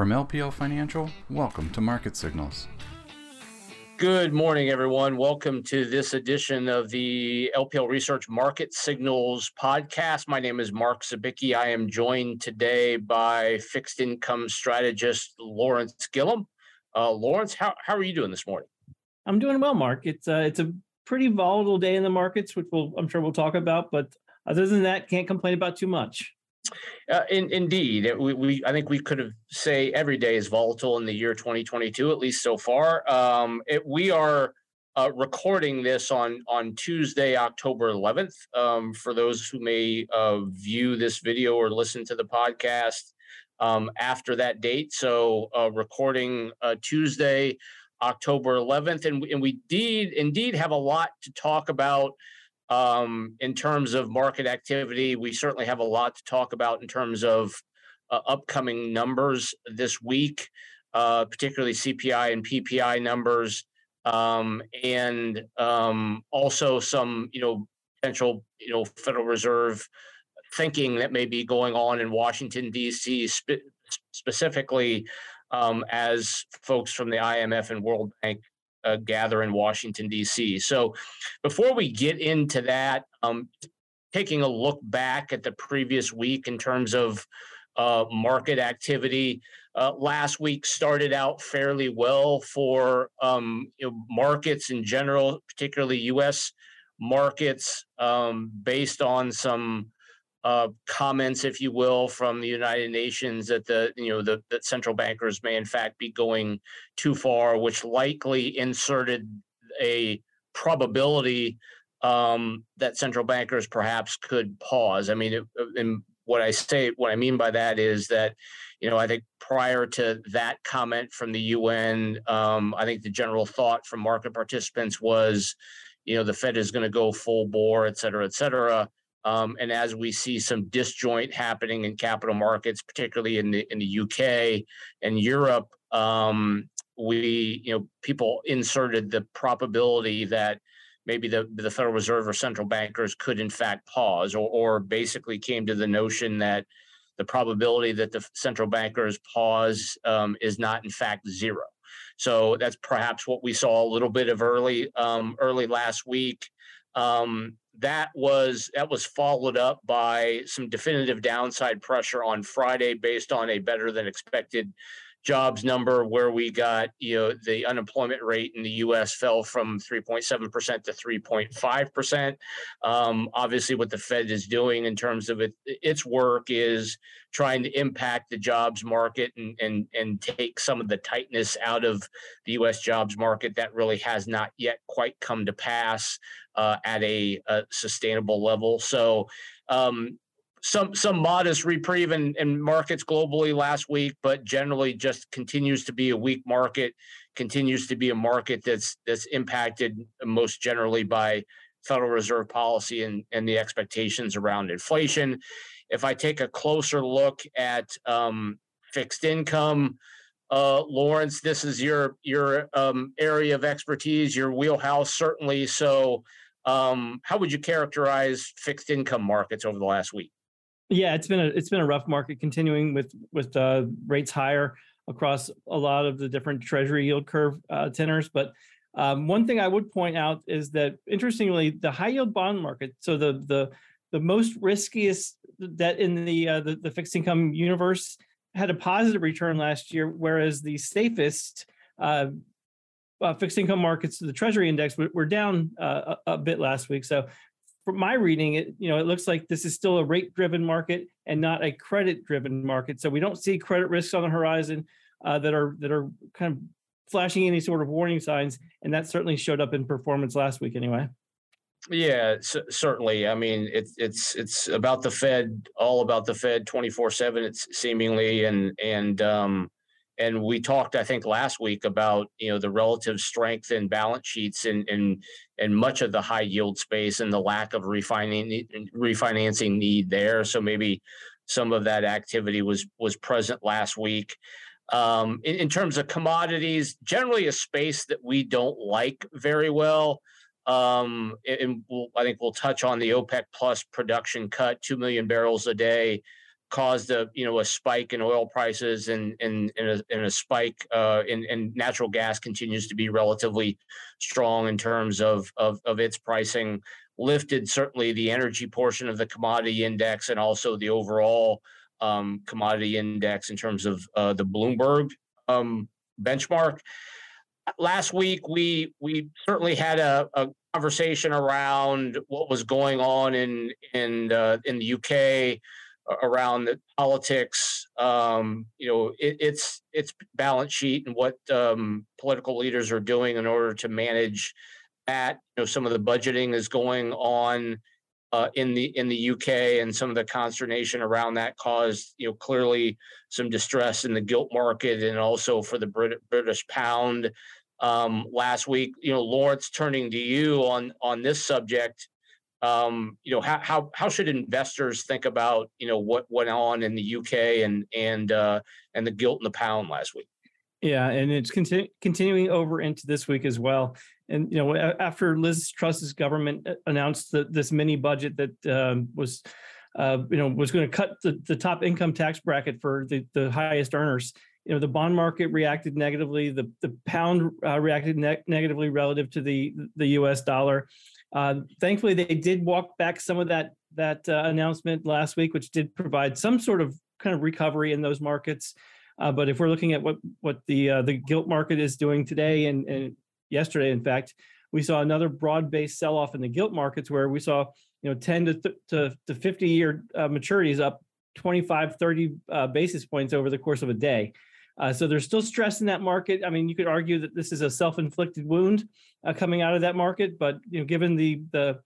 From LPL Financial, welcome to Market Signals. Good morning, everyone. Welcome to this edition of the LPL Research Market Signals podcast. My name is Mark Zabicki. I am joined today by fixed income strategist Lawrence Gillum. Uh, Lawrence, how, how are you doing this morning? I'm doing well, Mark. It's uh, it's a pretty volatile day in the markets, which we'll, I'm sure we'll talk about. But other than that, can't complain about too much. Uh, in, indeed, we, we, I think we could have say every day is volatile in the year 2022, at least so far. Um, it, we are uh, recording this on on Tuesday, October 11th. Um, for those who may uh, view this video or listen to the podcast um, after that date, so uh, recording uh, Tuesday, October 11th, and, and we did indeed have a lot to talk about. Um, in terms of market activity, we certainly have a lot to talk about in terms of uh, upcoming numbers this week, uh, particularly CPI and PPI numbers, um, and um, also some, you know, potential, you know, Federal Reserve thinking that may be going on in Washington D.C. Spe- specifically um, as folks from the IMF and World Bank uh, gather in Washington, D.C. So before we get into that, um, taking a look back at the previous week in terms of uh, market activity, uh, last week started out fairly well for um, you know, markets in general, particularly U.S. markets, um, based on some uh, comments, if you will, from the United Nations that the you know the that central bankers may in fact be going too far, which likely inserted a probability um, that central bankers perhaps could pause. I mean, and what I say, what I mean by that is that you know I think prior to that comment from the UN, um, I think the general thought from market participants was, you know, the Fed is going to go full bore, et cetera, et cetera. Um, and as we see some disjoint happening in capital markets, particularly in the in the UK and Europe, um, we you know people inserted the probability that maybe the the Federal Reserve or central bankers could in fact pause, or or basically came to the notion that the probability that the central bankers pause um, is not in fact zero. So that's perhaps what we saw a little bit of early um, early last week. Um, that was that was followed up by some definitive downside pressure on Friday based on a better than expected jobs number where we got you know the unemployment rate in the US fell from 3.7% to 3.5%. Um, obviously what the Fed is doing in terms of it, its work is trying to impact the jobs market and, and, and take some of the tightness out of the US jobs market that really has not yet quite come to pass uh, at a, a, sustainable level. So um, some some modest reprieve in, in markets globally last week, but generally just continues to be a weak market, continues to be a market that's that's impacted most generally by Federal Reserve policy and, and the expectations around inflation. If I take a closer look at um, fixed income, uh, Lawrence, this is your your um, area of expertise, your wheelhouse certainly. So, um, how would you characterize fixed income markets over the last week? Yeah, it's been a it's been a rough market, continuing with with uh, rates higher across a lot of the different Treasury yield curve uh, tenors. But um, one thing I would point out is that interestingly, the high yield bond market, so the the the most riskiest debt in the, uh, the the, fixed income universe, had a positive return last year, whereas the safest uh, uh, fixed income markets, the Treasury index, were, were down uh, a, a, bit last week. So from my reading, it you know it looks like this is still a rate driven market and not a credit driven market. So we don't see credit risks on the horizon uh, that are that are kind of flashing any sort of warning signs, and that certainly showed up in performance last week anyway. Yeah, c- certainly. I mean, it's it's it's about the Fed, all about the Fed, twenty four seven. It's seemingly, and and um, and we talked, I think, last week about you know the relative strength in balance sheets and and and much of the high yield space and the lack of refinancing refinancing need there. So maybe some of that activity was was present last week. Um, in, in terms of commodities, generally a space that we don't like very well. Um, and we'll, I think we'll touch on the OPEC plus production cut, two million barrels a day caused a you know a spike in oil prices and and, and, a, and a spike uh, in, in natural gas continues to be relatively strong in terms of, of of its pricing lifted certainly the energy portion of the commodity index and also the overall um, commodity index in terms of uh, the Bloomberg um, benchmark. Last week, we we certainly had a, a, conversation around what was going on in in uh, in the UK around the politics. Um, you know, it, it's its balance sheet and what um, political leaders are doing in order to manage that. You know, some of the budgeting is going on uh, in the in the UK, and some of the consternation around that caused you know clearly some distress in the gilt market and also for the Brit- British pound. Um, last week, you know, Lawrence, turning to you on on this subject, um, you know, how how how should investors think about you know what went on in the UK and and uh, and the gilt and the pound last week? Yeah, and it's continu- continuing over into this week as well. And you know, after Liz Truss's government uh, announced this mini budget that um, was, uh, you know, was going to cut the, the top income tax bracket for the, the highest earners, you know, the bond market reacted negatively. The the pound uh, reacted ne- negatively relative to the the U.S. dollar. Uh, thankfully, they did walk back some of that that uh, announcement last week, which did provide some sort of kind of recovery in those markets. Uh, but if we're looking at what what the uh, the gilt market is doing today and, and yesterday, in fact, we saw another broad-based sell-off in the gilt markets where we saw you know 10 to th- to, to 50 year uh, maturities up 25 30 uh, basis points over the course of a day uh, so there's still stress in that market i mean you could argue that this is a self-inflicted wound uh, coming out of that market but you know given the the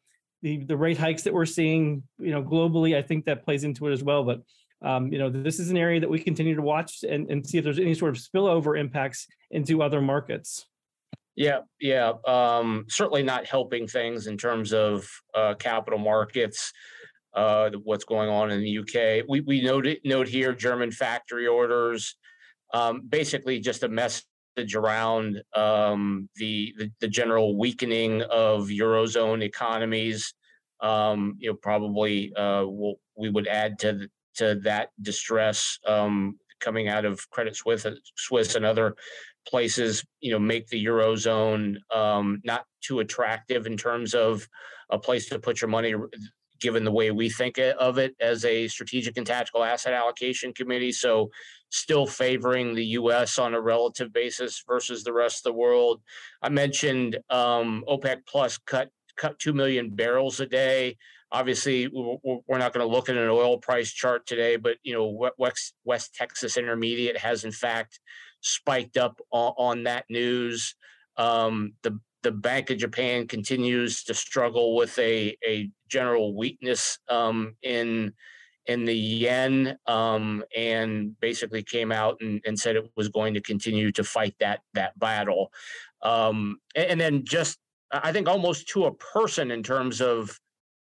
the, the rate hikes that we're seeing you know globally i think that plays into it as well but um, you know, this is an area that we continue to watch and, and see if there's any sort of spillover impacts into other markets. Yeah, yeah, um, certainly not helping things in terms of uh, capital markets. Uh, what's going on in the UK? We we note note here German factory orders, um, basically just a message around um, the, the, the general weakening of eurozone economies. Um, you know, probably uh, we'll, we would add to the, to that distress um, coming out of Credit Suisse, Swiss and other places, you know, make the eurozone um, not too attractive in terms of a place to put your money, given the way we think of it as a strategic and tactical asset allocation committee. So, still favoring the U.S. on a relative basis versus the rest of the world. I mentioned um, OPEC Plus cut cut two million barrels a day. Obviously, we're not going to look at an oil price chart today, but you know, West, West Texas Intermediate has in fact spiked up on, on that news. Um, the the Bank of Japan continues to struggle with a a general weakness um, in in the yen, um, and basically came out and, and, said it was going to continue to fight that that battle. Um, and, and then just I think almost to a person in terms of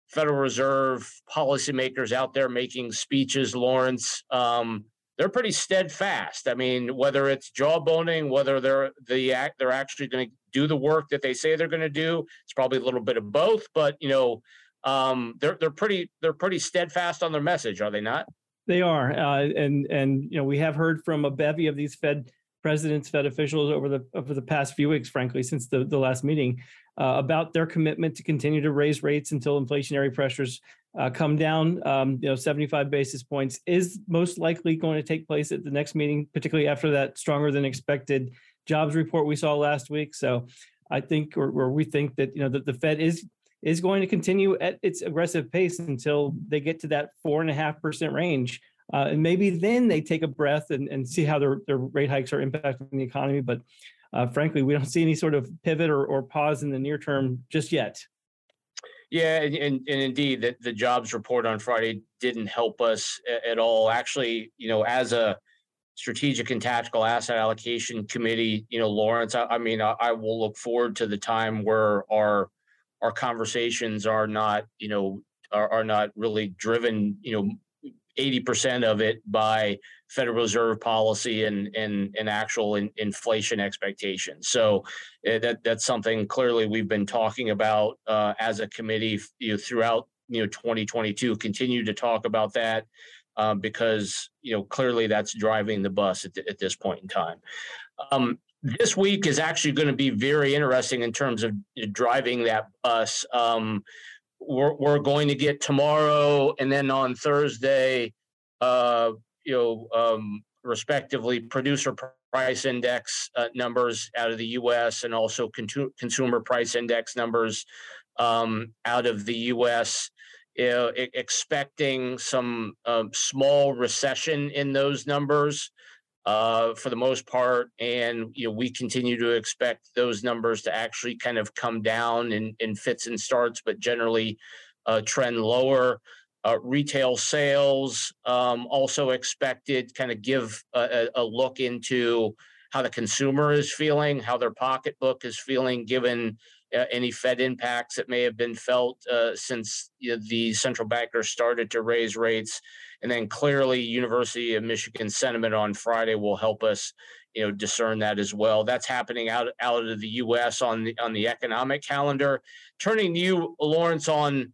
Federal Reserve policymakers out there making speeches, Lawrence, um, they're pretty steadfast. I mean, whether it's jawboning, whether they're the act, they're actually going to do the work that they say they're going to do. It's probably a little bit of both, but you know, um, they're they're pretty they're pretty steadfast on their message, are they not? They are, uh, and and you know, we have heard from a bevy of these Fed presidents, Fed officials over the over the past few weeks, frankly, since the, the last meeting, uh, about their commitment to continue to raise rates until inflationary pressures uh, come down. Um, you know, 75 basis points is most likely going to take place at the next meeting, particularly after that stronger than expected jobs report we saw last week. So, I think, or, or we think that you know that the Fed is is going to continue at its aggressive pace until they get to that four and a half percent range. Uh, and maybe then they take a breath and, and see how their, their rate hikes are impacting the economy. But uh, frankly, we don't see any sort of pivot or, or pause in the near term just yet. Yeah, and, and, indeed, the jobs report on Friday didn't help us at all. Actually, you know, as a strategic and tactical asset allocation committee, you know, Lawrence, I, I mean, I, I, will look forward to the time where our our conversations are not, you know, are, are not really driven, you know, 80% of it by Federal Reserve policy and and, and actual in, inflation expectations. So uh, that that's something clearly we've been talking about uh, as a committee you know, throughout you know 2022. Continue to talk about that. Um, because you know clearly that's driving the bus at, th- at this point in time. Um, this week is actually going to be very interesting in terms of driving that bus. Um, we're, we're going to get tomorrow and then on Thursday, uh, you know, um, respectively, producer price index uh, numbers out of the U.S. and also con- consumer price index numbers um, out of the U.S. Uh, expecting some um, small recession in those numbers uh, for the most part, and you know we continue to expect those numbers to actually kind of come down in, in fits and starts, but generally uh, trend lower. Uh, retail sales um, also expected kind of give a, a, look into how the consumer is feeling, how their pocketbook is feeling, given uh, any Fed impacts that may have been felt uh, since you know, the central bankers started to raise rates. And then clearly, University of Michigan sentiment on Friday will help us, you know, discern that as well. That's happening out out of the U.S. on the on the economic calendar. Turning to you, Lawrence, on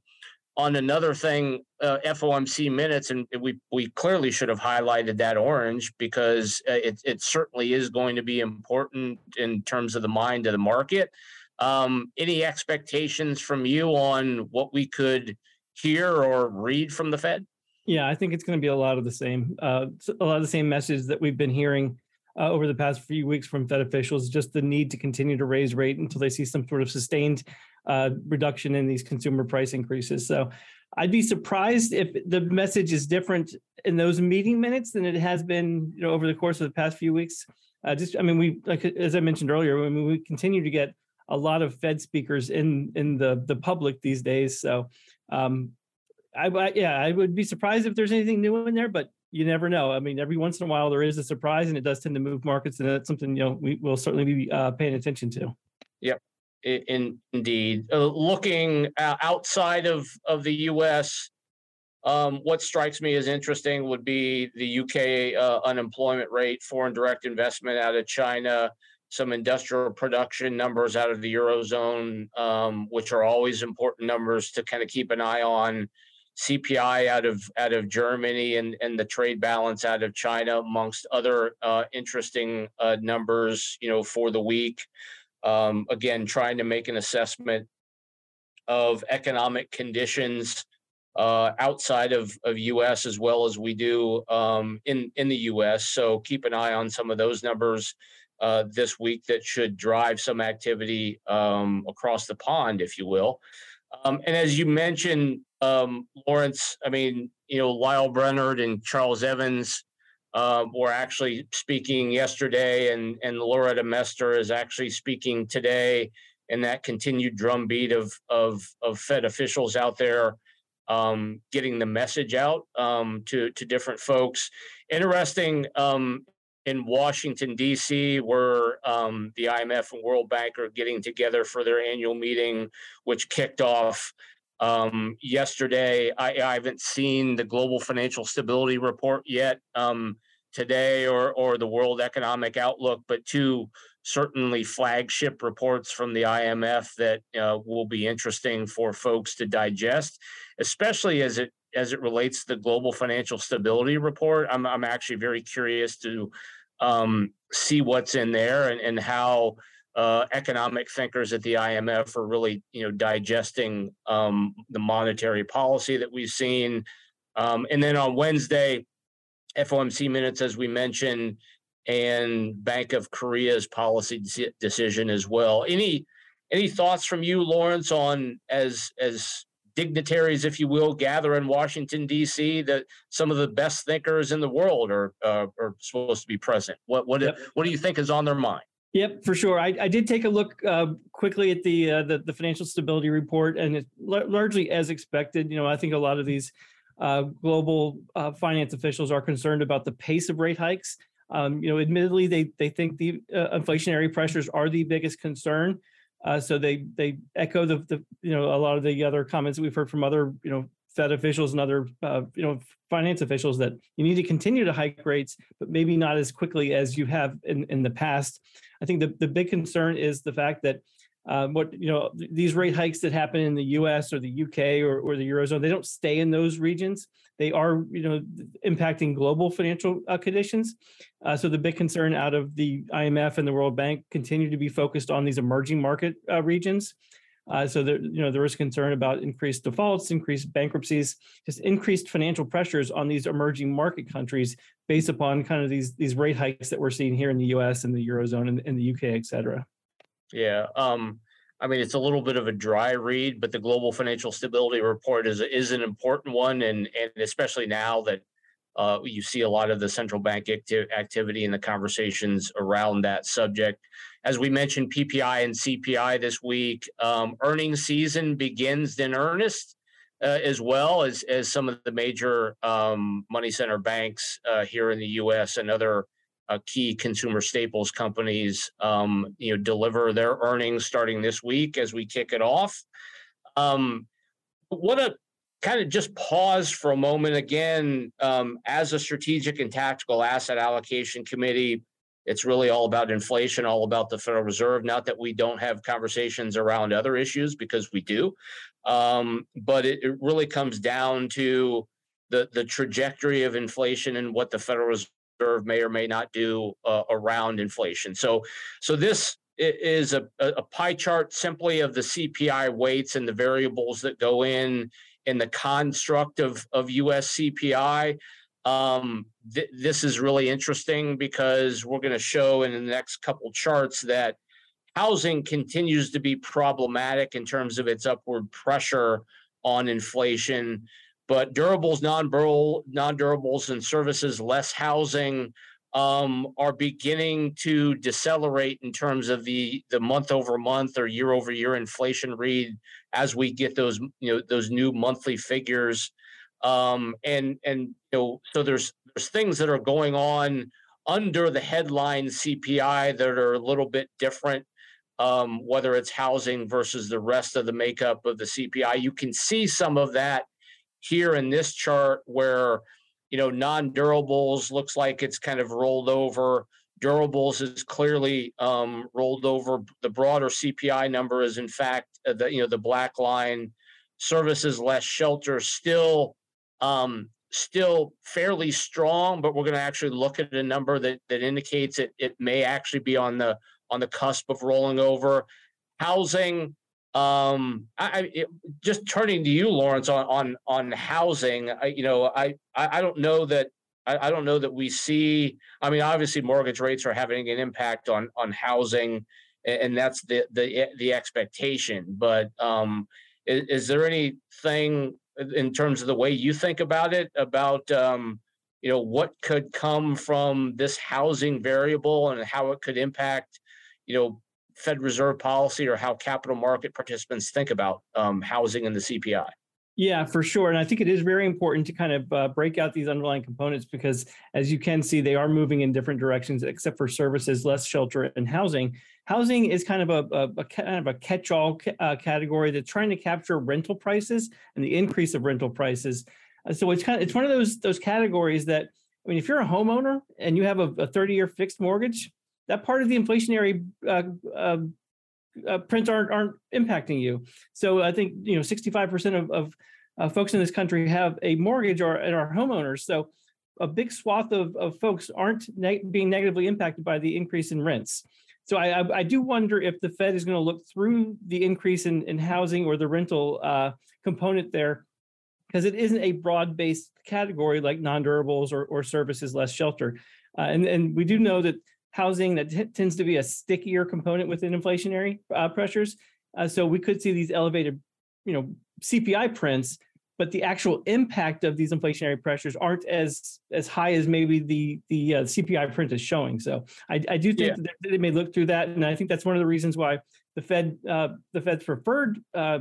on another thing, uh, FOMC minutes, and we we clearly should have highlighted that orange because uh, it it certainly is going to be important in terms of the mind of the market. Um, any expectations from you on what we could hear or read from the Fed? Yeah, I think it's going to be a lot of the same, uh, a lot of the same message that we've been hearing uh, over the past few weeks from Fed officials. Just the need to continue to raise rate until they see some sort of sustained uh, reduction in these consumer price increases. So, I'd be surprised if the message is different in those meeting minutes than it has been, you know, over the course of the past few weeks. Uh, just, I mean, we like as I mentioned earlier, I mean, we continue to get a lot of Fed speakers in in the the public these days. So um, I, I, yeah, I would be surprised if there's anything new in there, but you never know. I mean, every once in a while there is a surprise, and it does tend to move markets, and that's something you know we will certainly be uh, paying attention to. Yep, in, indeed. Uh, looking outside of of the U.S., um, what strikes me as interesting would be the UK uh, unemployment rate, foreign direct investment out of China, some industrial production numbers out of the eurozone, um, which are always important numbers to kind of keep an eye on. CPI out of out of Germany and and the trade balance out of China, amongst other uh, interesting uh, numbers, you know, for the week. Um, again, trying to make an assessment of economic conditions uh, outside of, of U.S. as well as we do um, in in the U.S. So keep an eye on some of those numbers uh, this week that should drive some activity um, across the pond, if you will. Um, and as you mentioned, um, Lawrence, I mean, you know, Lael Brainard and Charles Evans uh, were actually speaking yesterday, and and Loretta Mester is actually speaking today. And that continued drumbeat of of of Fed officials out there um, getting the message out um, to to different folks. Interesting um, in Washington, D.C., where um, the IMF and World Bank are getting together for their annual meeting, which kicked off um, yesterday. I, I, haven't seen the Global Financial Stability Report yet um, today or, or the World Economic Outlook, but two certainly flagship reports from the IMF that uh, will be interesting for folks to digest, especially as it as it relates to the global financial stability report. I'm, I'm actually very curious to um, see what's in there and, and how uh, economic thinkers at the IMF are really, you know, digesting um, the monetary policy that we've seen. Um, and then on Wednesday, FOMC minutes, as we mentioned, and Bank of Korea's policy de- decision as well. Any any thoughts from you, Lawrence, on as as dignitaries, if you will, gather in Washington D.C. That some of the best thinkers in the world are uh, are supposed to be present. What what yep. what do you think is on their mind? Yep, for sure. I, I did take a look uh, quickly at the, uh, the, the financial stability report, and it's l- largely as expected. You know, I think a lot of these uh, global uh, finance officials are concerned about the pace of rate hikes. Um, you know, admittedly, they they think the uh, inflationary pressures are the biggest concern. Uh, so they they echo the, the you know a lot of the other comments that we've heard from other you know Fed officials and other uh, you know finance officials that you need to continue to hike rates, but maybe not as quickly as you have in, in the past. I think the, the big concern is the fact that um, what you know th- these rate hikes that happen in the U.S. or the U.K. or, or the eurozone, they don't stay in those regions. They are you know impacting global financial uh, conditions. Uh, so the big concern out of the IMF and the World Bank continue to be focused on these emerging market uh, regions. Uh, so there, you know, there is concern about increased defaults, increased bankruptcies, just increased financial pressures on these emerging market countries based upon kind of these these rate hikes that we're seeing here in the U.S. and the eurozone and in the UK, et cetera. Yeah, um, I mean, it's a little bit of a dry read, but the Global Financial Stability Report is is an important one, and and especially now that uh, you see a lot of the central bank acti- activity and the conversations around that subject. As we mentioned, PPI and CPI this week. Um, earnings season begins in earnest, uh, as well as as some of the major um, money center banks uh, here in the U.S. and other uh, key consumer staples companies, um, you know, deliver their earnings starting this week as we kick it off. Um, what a kind of just pause for a moment again um, as a strategic and tactical asset allocation committee it's really all about inflation all about the federal reserve not that we don't have conversations around other issues because we do um, but it, it, really comes down to the the trajectory of inflation and what the federal reserve may or may not do uh, around inflation so so this is a, a pie chart simply of the cpi weights and the variables that go in in the construct of, of US CPI. Um, th- this is really interesting because we're going to show in the next couple charts that housing continues to be problematic in terms of its upward pressure on inflation. But durables, non-durables, and services, less housing, um, are beginning to decelerate in terms of the the month over month or year over year inflation read as we get those you know those new monthly figures. Um, and and you know so there's there's things that are going on under the headline CPI that are a little bit different um, whether it's housing versus the rest of the makeup of the CPI you can see some of that here in this chart where you know, non-durables looks like it's kind of rolled over. Durables is clearly um, rolled over. The broader CPI number is, in fact, uh, the you know the black line. Services less shelter still um, still fairly strong, but we're going to actually look at a number that that indicates it it may actually be on the on the cusp of rolling over. Housing um, I, it, just turning to you, Lawrence, on on on housing. I, you know, I I don't know that I, I don't know that we see. I mean, obviously, mortgage rates are having an impact on on housing, and that's the the the expectation. But um, is, is there anything in terms of the way you think about it about um, you know what could come from this housing variable and how it could impact you know Fed Reserve policy or how capital market participants think about um, housing and the CPI. Yeah, for sure. And I think it is very important to kind of uh, break out these underlying components because, as you can see, they are moving in different directions, except for services, less shelter, and housing. Housing is kind of a, a, a kind of a catch-all uh, category that's trying to capture rental prices and the increase of rental prices. Uh, so it's kind of it's one of those those categories that I mean, if you're a homeowner and you have a, a 30-year fixed mortgage, that part of the inflationary uh, uh, uh, prints aren't aren't impacting you. So I think you know 65% of, of uh, folks in this country have a mortgage or are homeowners. So a big swath of, of folks aren't ne- being negatively impacted by the increase in rents. So I, I, I do wonder if the Fed is going to look through the increase in, in housing or the rental uh, component there, because it isn't a broad-based category like non-durables or, or services less shelter. Uh, and, and we do know that housing that t- tends to be a stickier component within inflationary uh, pressures. Uh, so we could see these elevated, you know, CPI prints, but the actual impact of these inflationary pressures aren't as as high as maybe the the uh, CPI print is showing. So I, I do think yeah. that they may look through that, and I think that's one of the reasons why the Fed uh, the Fed's preferred uh,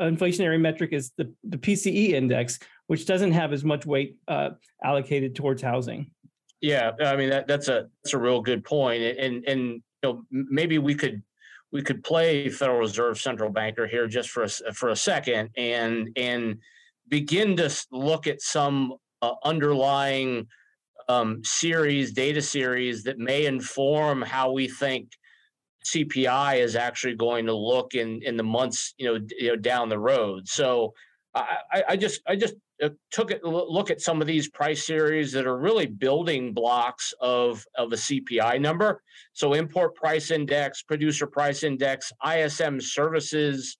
inflationary metric is the the PCE index, which doesn't have as much weight uh, allocated towards housing. Yeah, I mean that that's a that's a real good point, and and you know maybe we could we could play Federal Reserve central banker here just for a, for a second and and begin to look at some uh, underlying um, series data series that may inform how we think CPI is actually going to look in in the months you know you know down the road. So I, I, just I just uh, took a look at some of these price series that are really building blocks of of a CPI number. So import price index, producer price index, ISM services,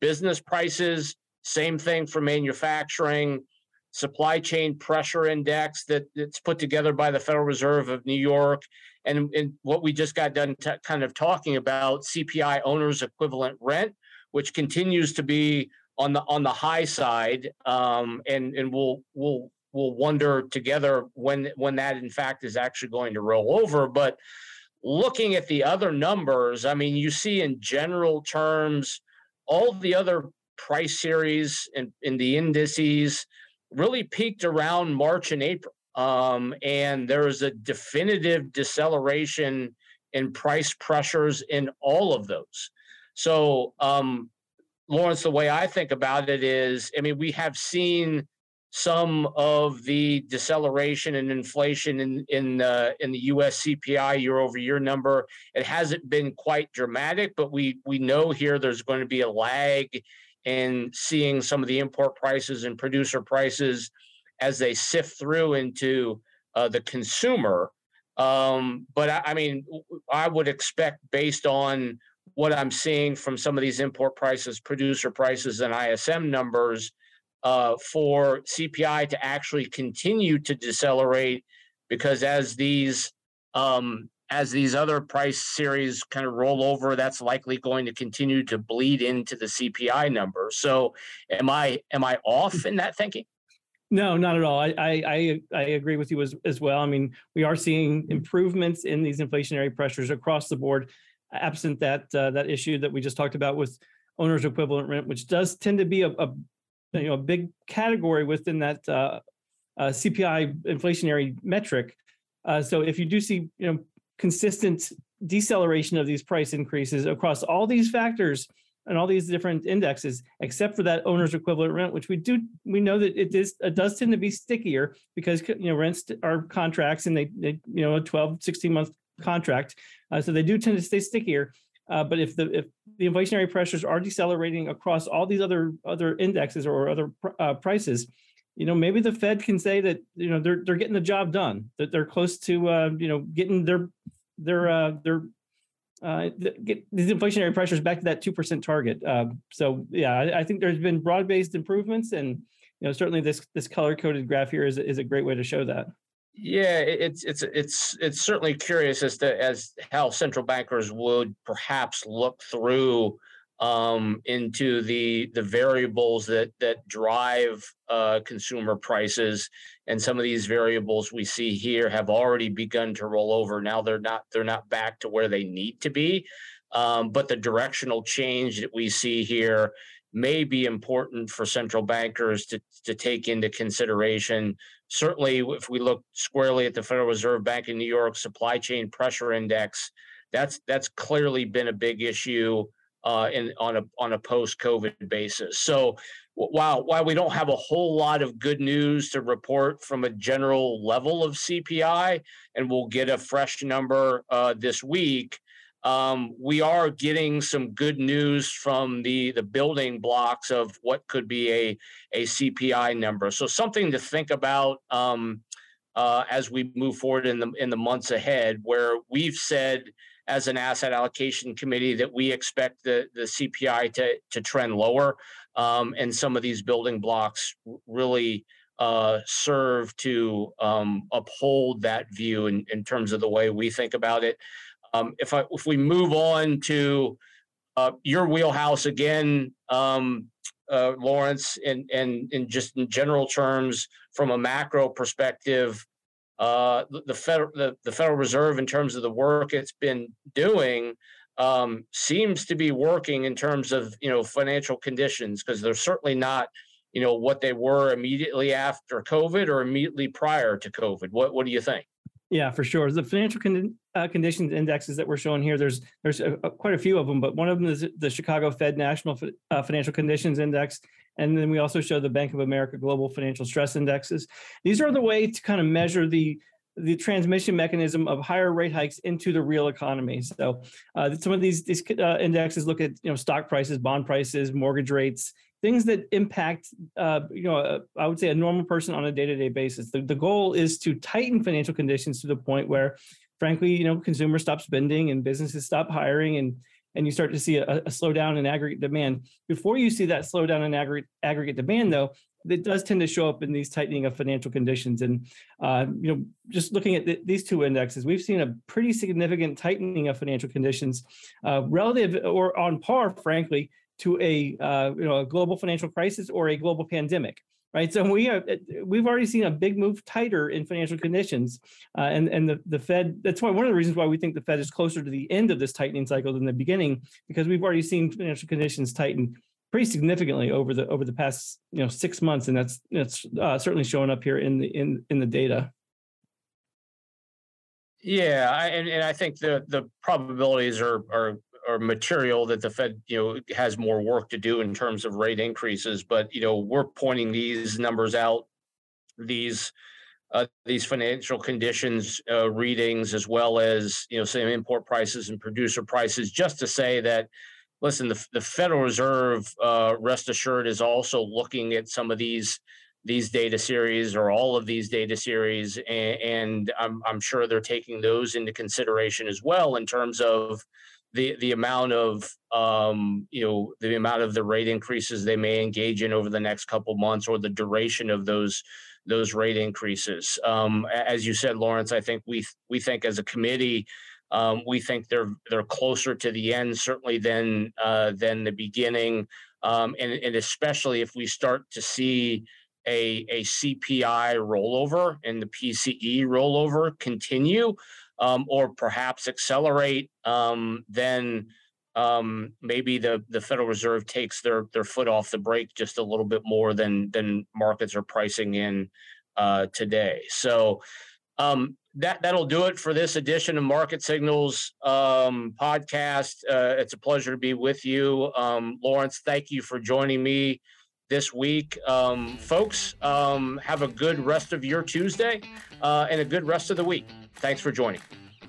business prices, same thing for manufacturing, supply chain pressure index that, that's put together by the Federal Reserve of New York. And, and what we just got done t- kind of talking about CPI owners equivalent rent, which continues to be on the on the high side. Um, and and we'll we'll we'll wonder together when when that in fact is actually going to roll over. But looking at the other numbers, I mean, you see in general terms, all the other price series and in, in the indices really peaked around March and April. Um, and there is a definitive deceleration in price pressures in all of those. So, um, Lawrence, the way I think about it is, I mean, we have seen some of the deceleration and inflation in in the in the U.S. CPI year over year number. It hasn't been quite dramatic, but we we know here there's going to be a lag in seeing some of the import prices and producer prices as they sift through into uh, the consumer. Um, but I, I mean, I would expect based on what I'm seeing from some of these import prices, producer prices, and ISM numbers uh, for CPI to actually continue to decelerate because as these um, as these other price series kind of roll over, that's likely going to continue to bleed into the CPI number. So, am I am I off in that thinking? No, not at all. I I I agree with you as as well. I mean, we are seeing improvements in these inflationary pressures across the board, absent that uh, that issue that we just talked about with owners equivalent rent, which does tend to be a, a you know a big category within that uh, uh, CPI inflationary metric. Uh, so if you do see you know consistent deceleration of these price increases across all these factors and all these different indexes, except for that owner's equivalent rent, which we do we know that it is it does tend to be stickier because you know rents are contracts and they, they you know a 12, 16 month contract. Uh, so they do tend to stay stickier. Uh, but if the if the inflationary pressures are decelerating across all these other other indexes or other uh, prices, you know maybe the Fed can say that you know they're they're getting the job done, that they're close to uh, you know getting their their uh, their uh, get these inflationary pressures back to that two percent target. Uh, so yeah, I, I, think there's been broad-based improvements, and you know certainly this this color-coded graph here is is a great way to show that. Yeah, it's it's it's it's certainly curious as to as how central bankers would perhaps look through um, into the the variables that that drive uh, consumer prices, and some of these variables we see here have already begun to roll over. Now they're not they're not back to where they need to be, um, but the directional change that we see here may be important for central bankers to to take into consideration certainly if we look squarely at the Federal Reserve Bank in New York supply chain pressure index, that's that's clearly been a big issue uh, in on a on a post COVID basis. So while while we don't have a whole lot of good news to report from a general level of CPI, and we'll get a fresh number uh, this week um, we are getting some good news from the the building blocks of what could be a a CPI number. So something to think about um, uh, as we move forward in the in the months ahead. Where we've said as an asset allocation committee that we expect the the CPI to to trend lower, um, and some of these building blocks really. Uh, serve to um, uphold that view in, in terms of the way we think about it. Um, if I if we move on to uh, your wheelhouse again, um, uh, Lawrence, and and in just in general terms, from a macro perspective, uh, the, the federal the, the Federal Reserve, in terms of the work it's been doing, um, seems to be working in terms of you know financial conditions because they're certainly not you know what they were immediately after COVID or immediately prior to COVID. What what do you think? Yeah, for sure. The financial con- uh, conditions indexes that we're showing here, there's there's a, a, quite a few of them, but one of them is the Chicago Fed National uh, Financial Conditions Index, and then we also show the Bank of America Global Financial Stress Indexes. These are the way to kind of measure the the transmission mechanism of higher rate hikes into the real economy. So uh, some of these these uh, indexes look at you know stock prices, bond prices, mortgage rates, things that impact uh, you know uh, I would say a normal person on a day to day basis. The, the goal is to tighten financial conditions to the point where, frankly, you know consumers stop spending and businesses stop hiring and and you start to see a, a slowdown in aggregate demand. Before you see that slowdown in aggregate aggregate demand, though, it does tend to show up in these tightening of financial conditions. And uh, you know, just looking at the, these two indexes, we've seen a pretty significant tightening of financial conditions, uh, relative or on par, frankly, to a uh, you know a global financial crisis or a global pandemic. Right, so we are we've already seen a big move tighter in financial conditions, uh, and and the the Fed. That's why one of the reasons why we think the Fed is closer to the end of this tightening cycle than the beginning, because we've already seen financial conditions tighten pretty significantly over the over the past you know six months, and that's that's uh, certainly showing up here in the in in the data. Yeah, I, and, and I think the the probabilities are are are material that the Fed you know has more work to do in terms of rate increases. But you know we're pointing these numbers out, these uh, these financial conditions uh, readings as well as you know same import prices and producer prices, just to say that listen, the, the Federal Reserve, uh, rest assured, is also looking at some of these these data series or all of these data series, and, and I'm I'm sure they're taking those into consideration as well in terms of the the amount of um, you know the amount of the rate increases they may engage in over the next couple months or the duration of those those rate increases. Um, as you said, Lawrence, I think we we think as a committee um, we think they're they're closer to the end certainly than uh, than the beginning, um, and and especially if we start to see a a CPI rollover and the PCE rollover continue, um, or perhaps accelerate, um, then um, maybe the the Federal Reserve takes their their foot off the brake just a little bit more than than markets are pricing in uh, today. So. Um, that that'll do it for this edition of Market Signals um, podcast. Uh, it's a pleasure to be with you, um, Lawrence. Thank you for joining me this week, um, folks. Um, have a good rest of your Tuesday uh, and a good rest of the week. Thanks for joining.